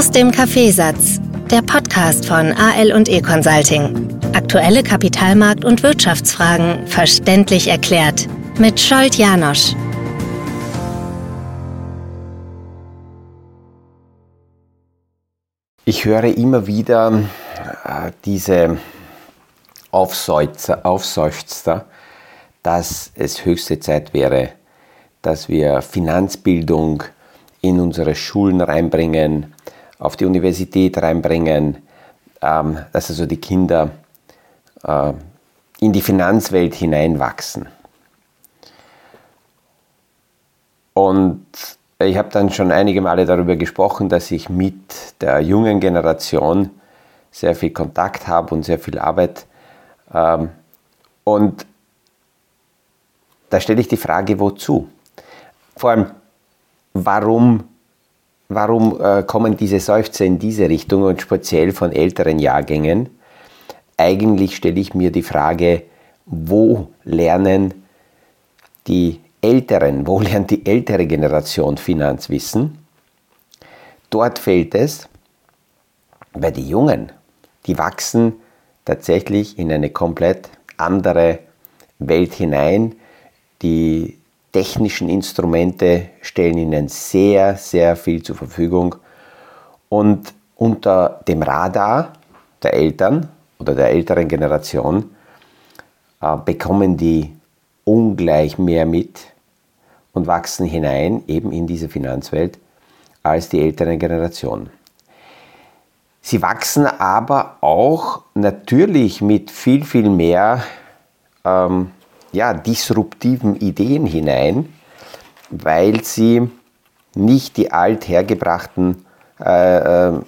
Aus dem Kaffeesatz, der Podcast von AL und E Consulting. Aktuelle Kapitalmarkt- und Wirtschaftsfragen verständlich erklärt mit Scholt Janosch. Ich höre immer wieder äh, diese Aufseufzer, Aufseufzer, dass es höchste Zeit wäre, dass wir Finanzbildung in unsere Schulen reinbringen, auf die Universität reinbringen, ähm, dass also die Kinder äh, in die Finanzwelt hineinwachsen. Und ich habe dann schon einige Male darüber gesprochen, dass ich mit der jungen Generation sehr viel Kontakt habe und sehr viel Arbeit. Ähm, und da stelle ich die Frage, wozu? Vor allem, warum, warum äh, kommen diese Seufzer in diese Richtung und speziell von älteren Jahrgängen? Eigentlich stelle ich mir die Frage, wo lernen die Älteren, wo lernt die ältere Generation Finanzwissen? Dort fehlt es, bei den Jungen, die wachsen tatsächlich in eine komplett andere Welt hinein. Die technischen Instrumente stellen ihnen sehr, sehr viel zur Verfügung. Und unter dem Radar der Eltern oder der älteren Generation äh, bekommen die ungleich mehr mit und wachsen hinein eben in diese Finanzwelt als die älteren Generationen. Sie wachsen aber auch natürlich mit viel, viel mehr ähm, ja, disruptiven Ideen hinein, weil sie nicht die althergebrachten äh, äh,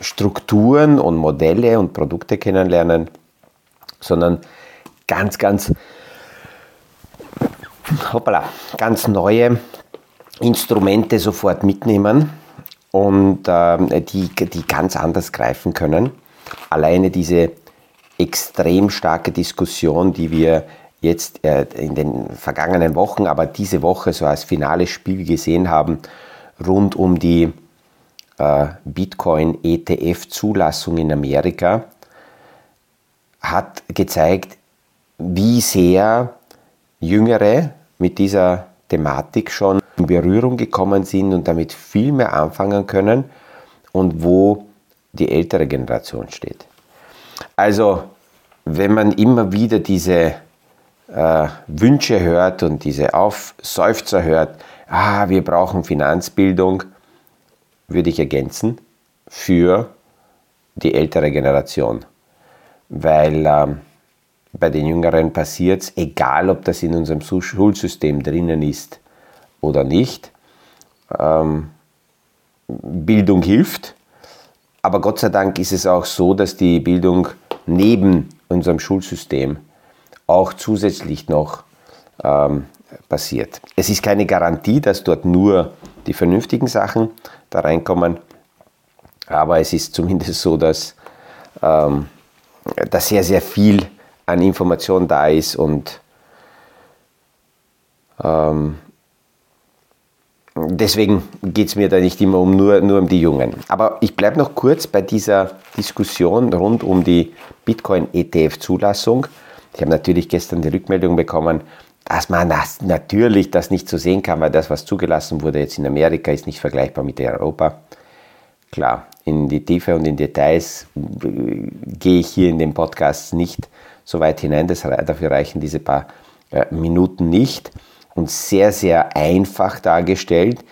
Strukturen und Modelle und Produkte kennenlernen, sondern ganz, ganz, hoppala, ganz neue Instrumente sofort mitnehmen und äh, die, die ganz anders greifen können. Alleine diese extrem starke Diskussion, die wir jetzt äh, in den vergangenen Wochen, aber diese Woche so als finales Spiel gesehen haben, rund um die äh, Bitcoin-ETF-Zulassung in Amerika, hat gezeigt, wie sehr Jüngere mit dieser Thematik schon in Berührung gekommen sind und damit viel mehr anfangen können und wo die ältere Generation steht. Also, wenn man immer wieder diese äh, Wünsche hört und diese Aufseufzer hört, ah, wir brauchen Finanzbildung, würde ich ergänzen, für die ältere Generation. Weil ähm, bei den Jüngeren passiert es, egal ob das in unserem Schulsystem drinnen ist oder nicht. Ähm, Bildung hilft, aber Gott sei Dank ist es auch so, dass die Bildung neben unserem Schulsystem auch zusätzlich noch ähm, passiert. Es ist keine Garantie, dass dort nur die vernünftigen Sachen da reinkommen, aber es ist zumindest so, dass, ähm, dass sehr, sehr viel an Information da ist und ähm, deswegen geht es mir da nicht immer um nur, nur um die Jungen. Aber ich bleibe noch kurz bei dieser Diskussion rund um die Bitcoin-ETF-Zulassung. Ich habe natürlich gestern die Rückmeldung bekommen, dass man das natürlich das nicht so sehen kann, weil das, was zugelassen wurde jetzt in Amerika, ist nicht vergleichbar mit Europa. Klar, in die Tiefe und in Details äh, gehe ich hier in dem Podcast nicht so weit hinein, das, dafür reichen diese paar äh, Minuten nicht. Und sehr, sehr einfach dargestellt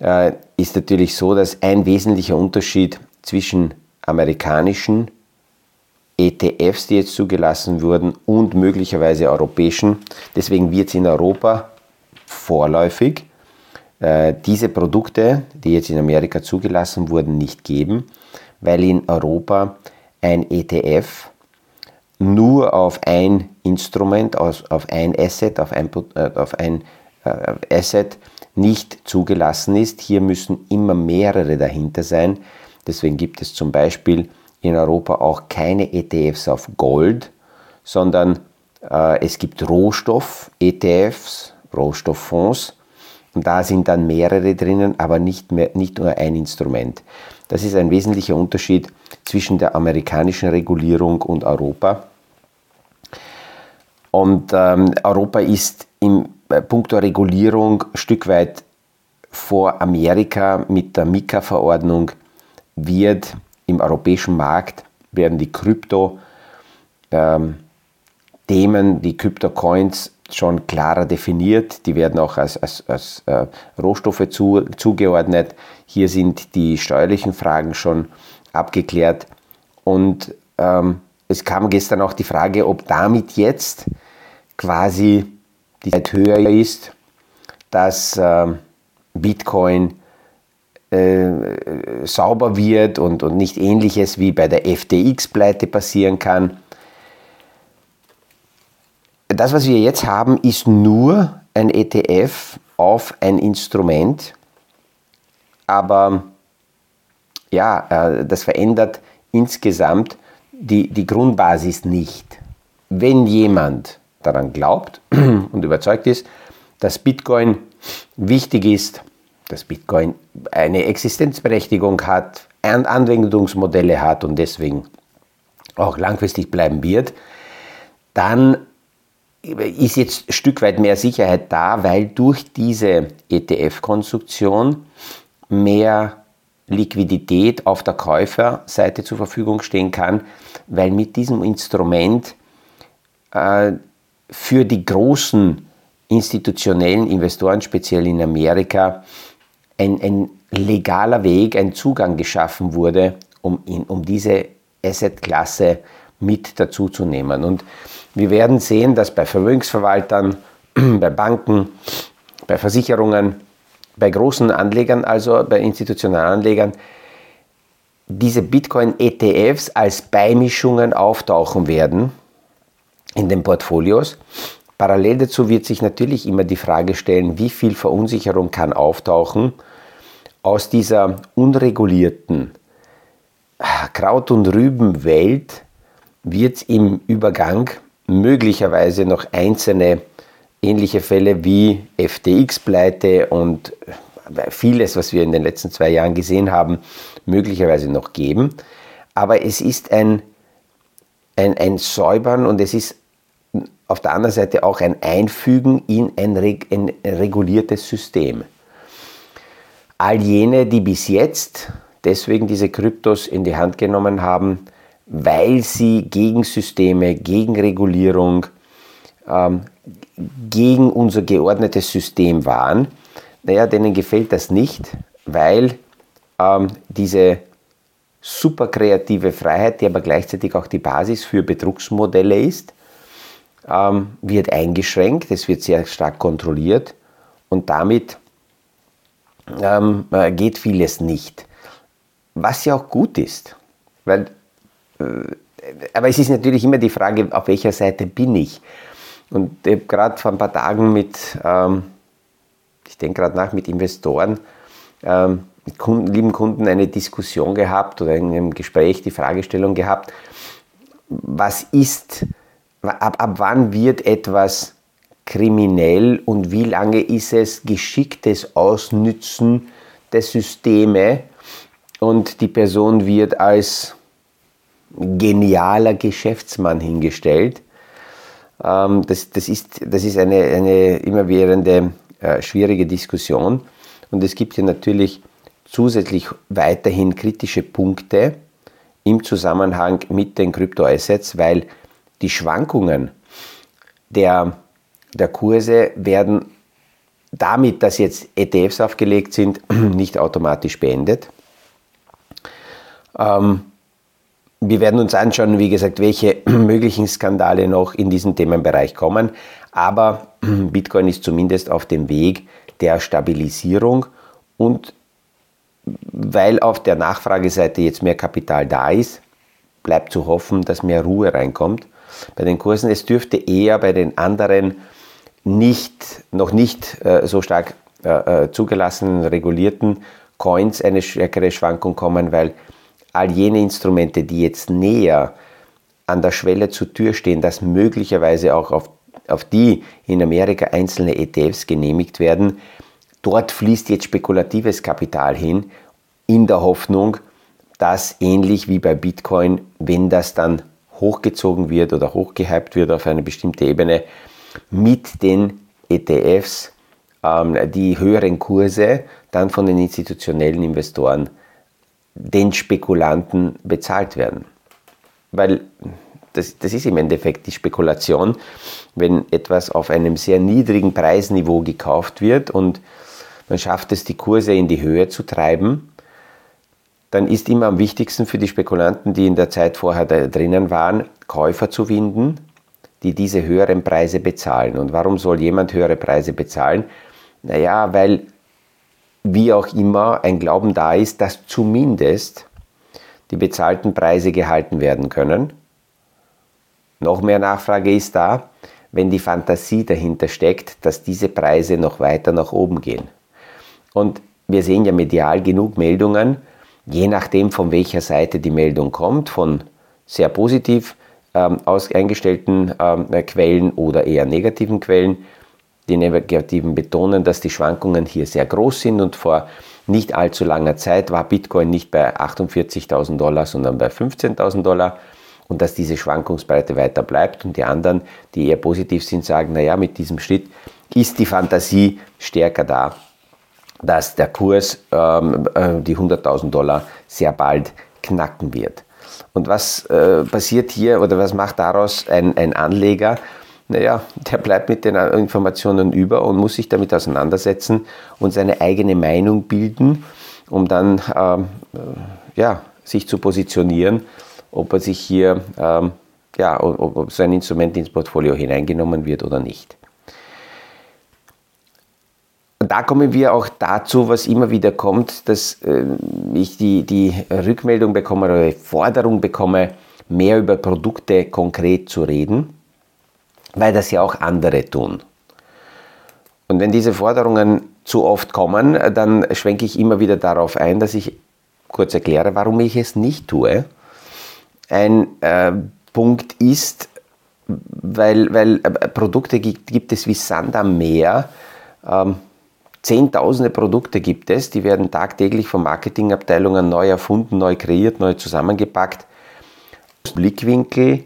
äh, ist natürlich so, dass ein wesentlicher Unterschied zwischen amerikanischen ETFs, die jetzt zugelassen wurden, und möglicherweise europäischen. Deswegen wird es in Europa vorläufig äh, diese Produkte, die jetzt in Amerika zugelassen wurden, nicht geben, weil in Europa ein ETF nur auf ein Instrument, auf ein Asset, auf ein, äh, auf ein äh, Asset nicht zugelassen ist. Hier müssen immer mehrere dahinter sein. Deswegen gibt es zum Beispiel in Europa auch keine ETFs auf Gold, sondern äh, es gibt Rohstoff-ETFs, Rohstofffonds Und da sind dann mehrere drinnen, aber nicht, mehr, nicht nur ein Instrument. Das ist ein wesentlicher Unterschied zwischen der amerikanischen Regulierung und Europa. Und ähm, Europa ist im äh, puncto Regulierung ein Stück weit vor Amerika mit der Mika-Verordnung wird im europäischen Markt werden die Krypto ähm, die Krypto-Coins schon klarer definiert. Die werden auch als, als, als äh, Rohstoffe zu, zugeordnet. Hier sind die steuerlichen Fragen schon abgeklärt. Und ähm, es kam gestern auch die Frage, ob damit jetzt quasi die Zeit höher ist, dass äh, Bitcoin äh, sauber wird und, und nicht ähnliches wie bei der FTX-Pleite passieren kann. Das, was wir jetzt haben, ist nur ein ETF auf ein Instrument, aber ja, äh, das verändert insgesamt die, die Grundbasis nicht. Wenn jemand daran glaubt und überzeugt ist, dass Bitcoin wichtig ist, dass Bitcoin eine Existenzberechtigung hat, Anwendungsmodelle hat und deswegen auch langfristig bleiben wird, dann ist jetzt ein Stück weit mehr Sicherheit da, weil durch diese ETF-Konstruktion mehr Liquidität auf der Käuferseite zur Verfügung stehen kann, weil mit diesem Instrument äh, für die großen institutionellen Investoren, speziell in Amerika, ein, ein legaler Weg, ein Zugang geschaffen wurde, um, in, um diese Assetklasse mit dazuzunehmen. Und wir werden sehen, dass bei Vermögensverwaltern, bei Banken, bei Versicherungen, bei großen Anlegern, also bei institutionellen Anlegern, diese Bitcoin-ETFs als Beimischungen auftauchen werden in den Portfolios. Parallel dazu wird sich natürlich immer die Frage stellen, wie viel Verunsicherung kann auftauchen aus dieser unregulierten Kraut- und Rübenwelt wird es im Übergang möglicherweise noch einzelne ähnliche Fälle wie FTX-Pleite und vieles, was wir in den letzten zwei Jahren gesehen haben, möglicherweise noch geben. Aber es ist ein, ein, ein Säubern und es ist auf der anderen Seite auch ein Einfügen in ein, ein reguliertes System. All jene, die bis jetzt deswegen diese Kryptos in die Hand genommen haben, weil sie gegen Systeme, gegen Regulierung, ähm, gegen unser geordnetes System waren, naja, denen gefällt das nicht, weil ähm, diese super kreative Freiheit, die aber gleichzeitig auch die Basis für Betrugsmodelle ist, ähm, wird eingeschränkt, es wird sehr stark kontrolliert und damit ähm, äh, geht vieles nicht. Was ja auch gut ist, weil, äh, aber es ist natürlich immer die Frage, auf welcher Seite bin ich. Und ich habe gerade vor ein paar Tagen mit, ähm, ich denke gerade nach, mit Investoren, ähm, mit Kunden, lieben Kunden eine Diskussion gehabt oder in einem Gespräch die Fragestellung gehabt, was ist ab, ab wann wird etwas kriminell und wie lange ist es geschicktes Ausnützen der Systeme und die Person wird als genialer Geschäftsmann hingestellt. Ähm, das, das, ist, das ist eine, eine immerwährende äh, schwierige Diskussion und es gibt hier natürlich zusätzlich weiterhin kritische Punkte im Zusammenhang mit den Kryptoassets, weil die Schwankungen der, der Kurse werden damit, dass jetzt ETFs aufgelegt sind, nicht automatisch beendet. Ähm, wir werden uns anschauen, wie gesagt, welche möglichen Skandale noch in diesen Themenbereich kommen. Aber Bitcoin ist zumindest auf dem Weg der Stabilisierung und weil auf der Nachfrageseite jetzt mehr Kapital da ist, bleibt zu hoffen, dass mehr Ruhe reinkommt bei den Kursen. Es dürfte eher bei den anderen nicht, noch nicht äh, so stark äh, äh, zugelassenen, regulierten Coins eine stärkere Schwankung kommen, weil all jene Instrumente, die jetzt näher an der Schwelle zur Tür stehen, dass möglicherweise auch auf, auf die in Amerika einzelne ETFs genehmigt werden, dort fließt jetzt spekulatives Kapital hin, in der Hoffnung, dass ähnlich wie bei Bitcoin, wenn das dann hochgezogen wird oder hochgehypt wird auf eine bestimmte Ebene, mit den ETFs ähm, die höheren Kurse dann von den institutionellen Investoren den Spekulanten bezahlt werden. Weil das, das ist im Endeffekt die Spekulation, wenn etwas auf einem sehr niedrigen Preisniveau gekauft wird und man schafft es, die Kurse in die Höhe zu treiben, dann ist immer am wichtigsten für die Spekulanten, die in der Zeit vorher da drinnen waren, Käufer zu finden, die diese höheren Preise bezahlen. Und warum soll jemand höhere Preise bezahlen? Naja, weil wie auch immer ein Glauben da ist, dass zumindest die bezahlten Preise gehalten werden können. Noch mehr Nachfrage ist da, wenn die Fantasie dahinter steckt, dass diese Preise noch weiter nach oben gehen. Und wir sehen ja medial genug Meldungen, je nachdem von welcher Seite die Meldung kommt, von sehr positiv ähm, aus eingestellten ähm, Quellen oder eher negativen Quellen. Die negativen betonen, dass die Schwankungen hier sehr groß sind und vor nicht allzu langer Zeit war Bitcoin nicht bei 48.000 Dollar, sondern bei 15.000 Dollar und dass diese Schwankungsbreite weiter bleibt. Und die anderen, die eher positiv sind, sagen, naja, mit diesem Schritt ist die Fantasie stärker da, dass der Kurs ähm, äh, die 100.000 Dollar sehr bald knacken wird. Und was äh, passiert hier oder was macht daraus ein, ein Anleger? naja, der bleibt mit den Informationen über und muss sich damit auseinandersetzen und seine eigene Meinung bilden, um dann ähm, äh, ja, sich zu positionieren, ob er sich hier, ähm, ja, ob, ob sein Instrument ins Portfolio hineingenommen wird oder nicht. Da kommen wir auch dazu, was immer wieder kommt, dass äh, ich die, die Rückmeldung bekomme oder die Forderung bekomme, mehr über Produkte konkret zu reden weil das ja auch andere tun. Und wenn diese Forderungen zu oft kommen, dann schwenke ich immer wieder darauf ein, dass ich kurz erkläre, warum ich es nicht tue. Ein äh, Punkt ist, weil, weil äh, Produkte gibt, gibt, es wie Sand am Meer. Ähm, Zehntausende Produkte gibt es, die werden tagtäglich von Marketingabteilungen neu erfunden, neu kreiert, neu zusammengepackt. Blickwinkel,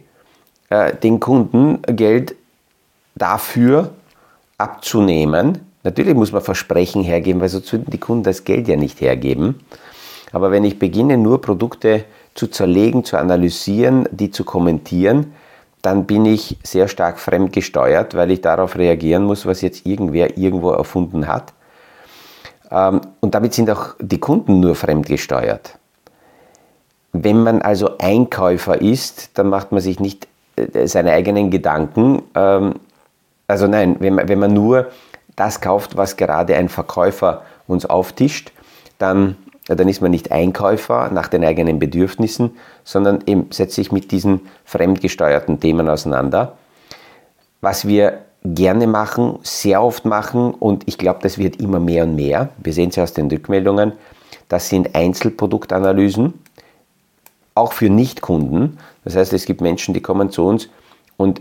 äh, den Kunden Geld dafür abzunehmen. Natürlich muss man Versprechen hergeben, weil sonst würden die Kunden das Geld ja nicht hergeben. Aber wenn ich beginne, nur Produkte zu zerlegen, zu analysieren, die zu kommentieren, dann bin ich sehr stark fremdgesteuert, weil ich darauf reagieren muss, was jetzt irgendwer irgendwo erfunden hat. Ähm, und damit sind auch die Kunden nur fremdgesteuert. Wenn man also Einkäufer ist, dann macht man sich nicht äh, seine eigenen Gedanken, ähm, also nein, wenn man, wenn man nur das kauft, was gerade ein Verkäufer uns auftischt, dann, dann ist man nicht Einkäufer nach den eigenen Bedürfnissen, sondern eben setzt sich mit diesen fremdgesteuerten Themen auseinander. Was wir gerne machen, sehr oft machen und ich glaube, das wird immer mehr und mehr. Wir sehen es ja aus den Rückmeldungen. Das sind Einzelproduktanalysen, auch für Nichtkunden. Das heißt, es gibt Menschen, die kommen zu uns und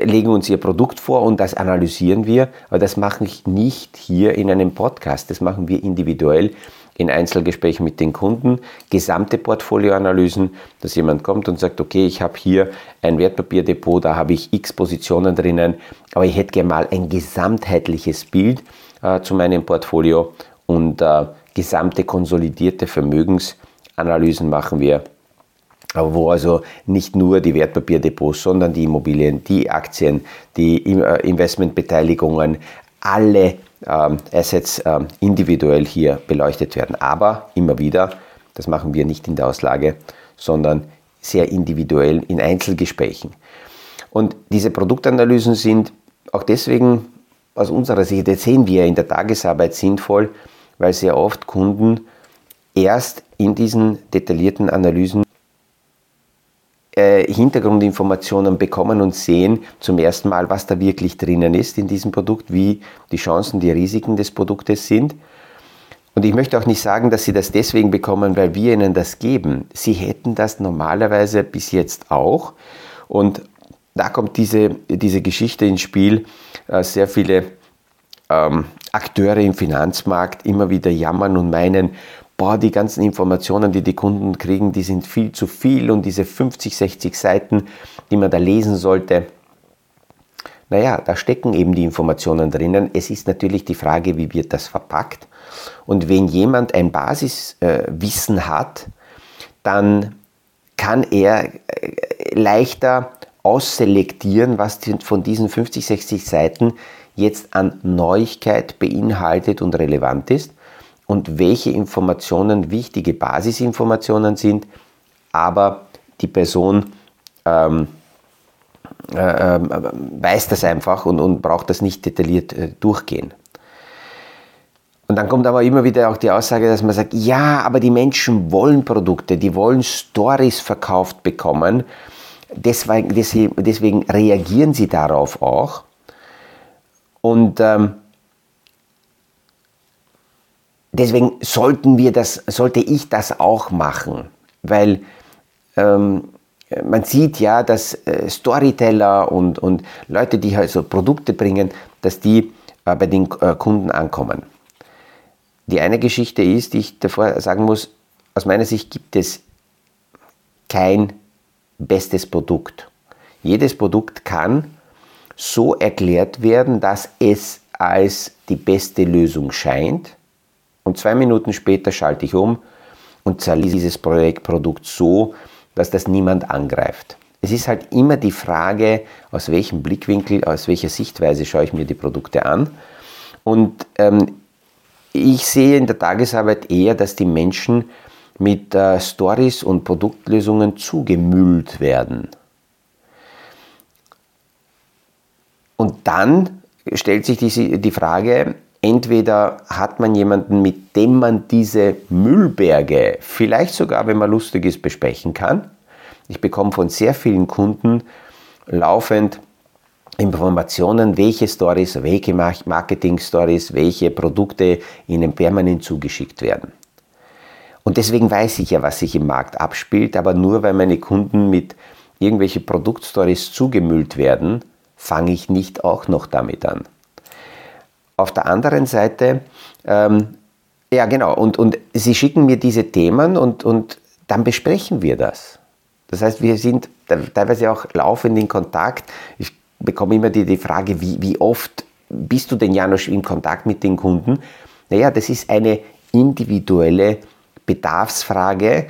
legen uns ihr Produkt vor und das analysieren wir. Aber das mache ich nicht hier in einem Podcast. Das machen wir individuell in Einzelgesprächen mit den Kunden, gesamte Portfolioanalysen, dass jemand kommt und sagt, okay, ich habe hier ein Wertpapierdepot, da habe ich x Positionen drinnen, aber ich hätte gerne mal ein gesamtheitliches Bild äh, zu meinem Portfolio und äh, gesamte konsolidierte Vermögensanalysen machen wir aber wo also nicht nur die Wertpapierdepots, sondern die Immobilien, die Aktien, die äh, Investmentbeteiligungen, alle Assets ähm, individuell hier beleuchtet werden. Aber immer wieder, das machen wir nicht in der Auslage, sondern sehr individuell in Einzelgesprächen. Und diese Produktanalysen sind auch deswegen aus unserer Sicht, das sehen wir in der Tagesarbeit sinnvoll, weil sehr oft Kunden erst in diesen detaillierten Analysen äh, Hintergrundinformationen bekommen und sehen zum ersten Mal, was da wirklich drinnen ist in diesem Produkt, wie die Chancen, die Risiken des Produktes sind. Und ich möchte auch nicht sagen, dass Sie das deswegen bekommen, weil wir Ihnen das geben. Sie hätten das normalerweise bis jetzt auch. Und da kommt diese, diese Geschichte ins Spiel. Äh, sehr viele ähm, Akteure im Finanzmarkt immer wieder jammern und meinen, boah, die ganzen Informationen, die die Kunden kriegen, die sind viel zu viel und diese 50, 60 Seiten, die man da lesen sollte, naja, da stecken eben die Informationen drinnen. Es ist natürlich die Frage, wie wird das verpackt. Und wenn jemand ein Basiswissen äh, hat, dann kann er äh, leichter ausselektieren, was von diesen 50, 60 Seiten jetzt an Neuigkeit beinhaltet und relevant ist und welche Informationen wichtige Basisinformationen sind, aber die Person ähm, äh, äh, weiß das einfach und, und braucht das nicht detailliert äh, durchgehen. Und dann kommt aber immer wieder auch die Aussage, dass man sagt, ja, aber die Menschen wollen Produkte, die wollen Stories verkauft bekommen, deswegen, deswegen reagieren sie darauf auch. Und ähm, deswegen sollten wir das, sollte ich das auch machen, weil ähm, man sieht ja, dass äh, Storyteller und, und Leute, die halt so Produkte bringen, dass die äh, bei den äh, Kunden ankommen. Die eine Geschichte ist, die ich davor sagen muss, aus meiner Sicht gibt es kein bestes Produkt. Jedes Produkt kann so erklärt werden, dass es als die beste Lösung scheint. Und zwei Minuten später schalte ich um und zerließ dieses Projekt, Produkt so, dass das niemand angreift. Es ist halt immer die Frage, aus welchem Blickwinkel, aus welcher Sichtweise schaue ich mir die Produkte an. Und ähm, ich sehe in der Tagesarbeit eher, dass die Menschen mit äh, Stories und Produktlösungen zugemüllt werden. Und dann stellt sich die, die Frage, entweder hat man jemanden, mit dem man diese Müllberge vielleicht sogar, wenn man lustig ist, besprechen kann. Ich bekomme von sehr vielen Kunden laufend Informationen, welche Stories, welche Marketing-Stories, welche Produkte ihnen permanent zugeschickt werden. Und deswegen weiß ich ja, was sich im Markt abspielt, aber nur weil meine Kunden mit irgendwelche Produktstories zugemüllt werden, fange ich nicht auch noch damit an. Auf der anderen Seite, ähm, ja genau, und, und sie schicken mir diese Themen und, und dann besprechen wir das. Das heißt, wir sind teilweise auch laufend in Kontakt. Ich bekomme immer die, die Frage, wie, wie oft bist du denn, Janusz, in Kontakt mit den Kunden? Naja, das ist eine individuelle Bedarfsfrage,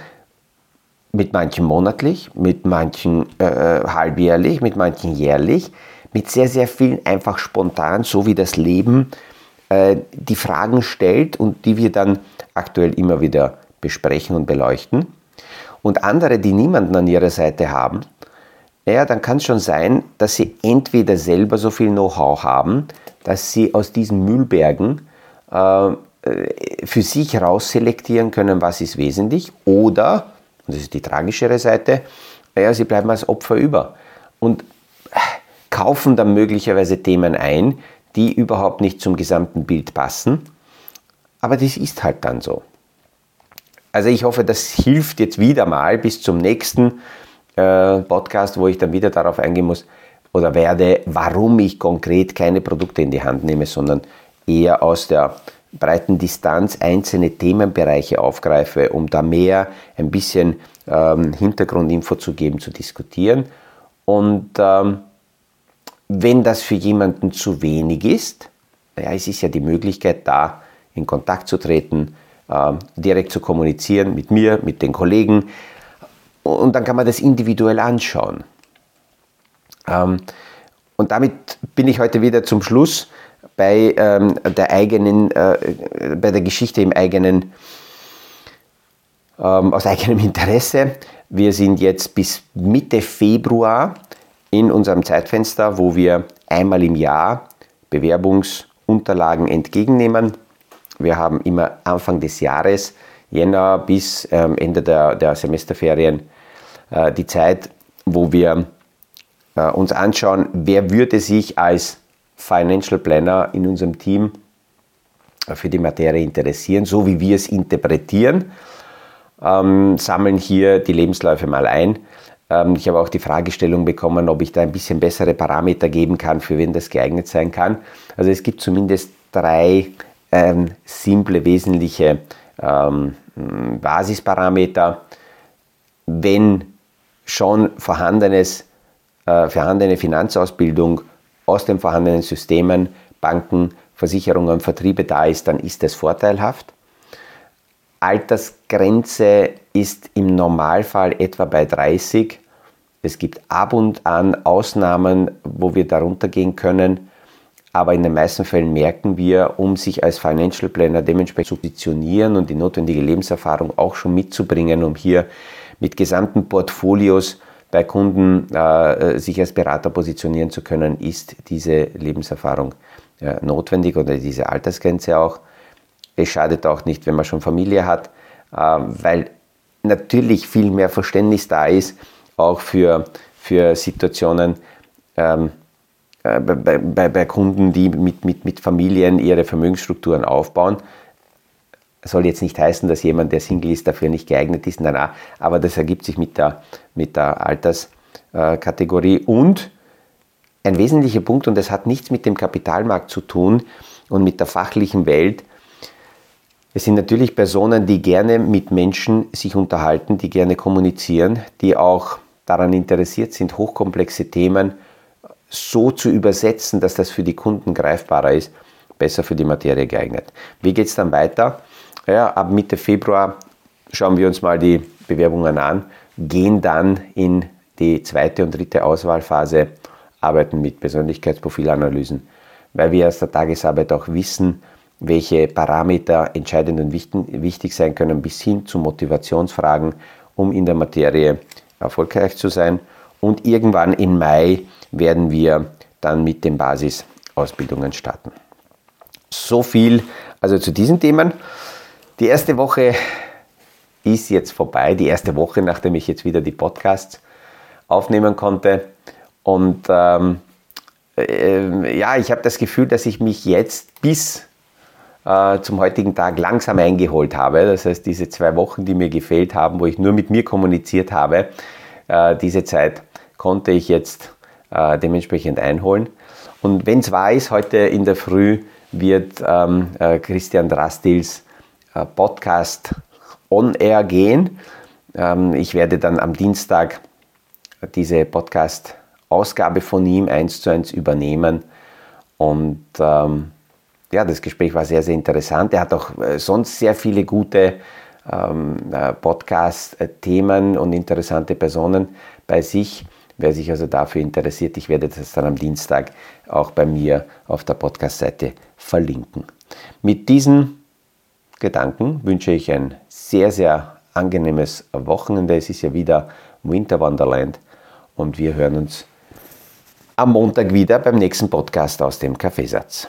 mit manchen monatlich, mit manchen äh, halbjährlich, mit manchen jährlich mit sehr, sehr vielen einfach spontan, so wie das Leben äh, die Fragen stellt und die wir dann aktuell immer wieder besprechen und beleuchten. Und andere, die niemanden an ihrer Seite haben, ja, dann kann es schon sein, dass sie entweder selber so viel Know-how haben, dass sie aus diesen Müllbergen äh, für sich rausselektieren können, was ist wesentlich, oder, und das ist die tragischere Seite, ja, sie bleiben als Opfer über. Und kaufen dann möglicherweise Themen ein, die überhaupt nicht zum gesamten Bild passen. Aber das ist halt dann so. Also ich hoffe, das hilft jetzt wieder mal bis zum nächsten äh, Podcast, wo ich dann wieder darauf eingehen muss oder werde, warum ich konkret keine Produkte in die Hand nehme, sondern eher aus der breiten Distanz einzelne Themenbereiche aufgreife, um da mehr ein bisschen ähm, Hintergrundinfo zu geben, zu diskutieren. Und ähm, wenn das für jemanden zu wenig ist, ja, es ist ja die Möglichkeit da, in Kontakt zu treten, äh, direkt zu kommunizieren mit mir, mit den Kollegen. Und dann kann man das individuell anschauen. Ähm, und damit bin ich heute wieder zum Schluss bei ähm, der eigenen, äh, bei der Geschichte im eigenen, ähm, aus eigenem Interesse. Wir sind jetzt bis Mitte Februar in unserem Zeitfenster, wo wir einmal im Jahr Bewerbungsunterlagen entgegennehmen. Wir haben immer Anfang des Jahres, Jänner bis ähm, Ende der, der Semesterferien, äh, die Zeit, wo wir äh, uns anschauen, wer würde sich als Financial Planner in unserem Team äh, für die Materie interessieren, so wie wir es interpretieren, ähm, sammeln hier die Lebensläufe mal ein ich habe auch die Fragestellung bekommen, ob ich da ein bisschen bessere Parameter geben kann, für wen das geeignet sein kann. Also es gibt zumindest drei ähm, simple, wesentliche ähm, Basisparameter. Wenn schon vorhandenes, äh, vorhandene Finanzausbildung aus den vorhandenen Systemen, Banken, Versicherungen, Vertriebe da ist, dann ist das vorteilhaft. Altersgrenze ist im Normalfall etwa bei 30. Es gibt ab und an Ausnahmen, wo wir darunter gehen können. Aber in den meisten Fällen merken wir, um sich als Financial Planner dementsprechend zu positionieren und die notwendige Lebenserfahrung auch schon mitzubringen, um hier mit gesamten Portfolios bei Kunden äh, sich als Berater positionieren zu können, ist diese Lebenserfahrung äh, notwendig oder diese Altersgrenze auch. Es schadet auch nicht, wenn man schon Familie hat, äh, weil natürlich viel mehr Verständnis da ist, auch für, für Situationen, ähm, äh, bei, bei, bei, Kunden, die mit, mit, mit Familien ihre Vermögensstrukturen aufbauen. Soll jetzt nicht heißen, dass jemand, der Single ist, dafür nicht geeignet ist. Nein, nein, aber das ergibt sich mit der, mit der Alterskategorie. Und ein wesentlicher Punkt, und das hat nichts mit dem Kapitalmarkt zu tun und mit der fachlichen Welt, es sind natürlich Personen, die gerne mit Menschen sich unterhalten, die gerne kommunizieren, die auch daran interessiert sind, hochkomplexe Themen so zu übersetzen, dass das für die Kunden greifbarer ist, besser für die Materie geeignet. Wie geht es dann weiter? Ja, ab Mitte Februar schauen wir uns mal die Bewerbungen an, gehen dann in die zweite und dritte Auswahlphase, arbeiten mit Persönlichkeitsprofilanalysen, weil wir aus der Tagesarbeit auch wissen, welche Parameter entscheidend und wichtig sein können, bis hin zu Motivationsfragen, um in der Materie erfolgreich zu sein. Und irgendwann im Mai werden wir dann mit den Basisausbildungen starten. So viel also zu diesen Themen. Die erste Woche ist jetzt vorbei, die erste Woche, nachdem ich jetzt wieder die Podcasts aufnehmen konnte. Und ähm, äh, ja, ich habe das Gefühl, dass ich mich jetzt bis äh, zum heutigen Tag langsam eingeholt habe. Das heißt, diese zwei Wochen, die mir gefehlt haben, wo ich nur mit mir kommuniziert habe, äh, diese Zeit konnte ich jetzt äh, dementsprechend einholen. Und wenn es wahr ist, heute in der Früh wird ähm, äh, Christian Drastils Podcast on air gehen. Ähm, ich werde dann am Dienstag diese Podcast-Ausgabe von ihm eins zu eins übernehmen. Und ähm, ja, das Gespräch war sehr, sehr interessant. Er hat auch äh, sonst sehr viele gute ähm, äh, Podcast-Themen und interessante Personen bei sich. Wer sich also dafür interessiert, ich werde das dann am Dienstag auch bei mir auf der Podcast-Seite verlinken. Mit diesen Gedanken wünsche ich ein sehr, sehr angenehmes Wochenende. Es ist ja wieder Winter Wonderland und wir hören uns am Montag wieder beim nächsten Podcast aus dem Kaffeesatz.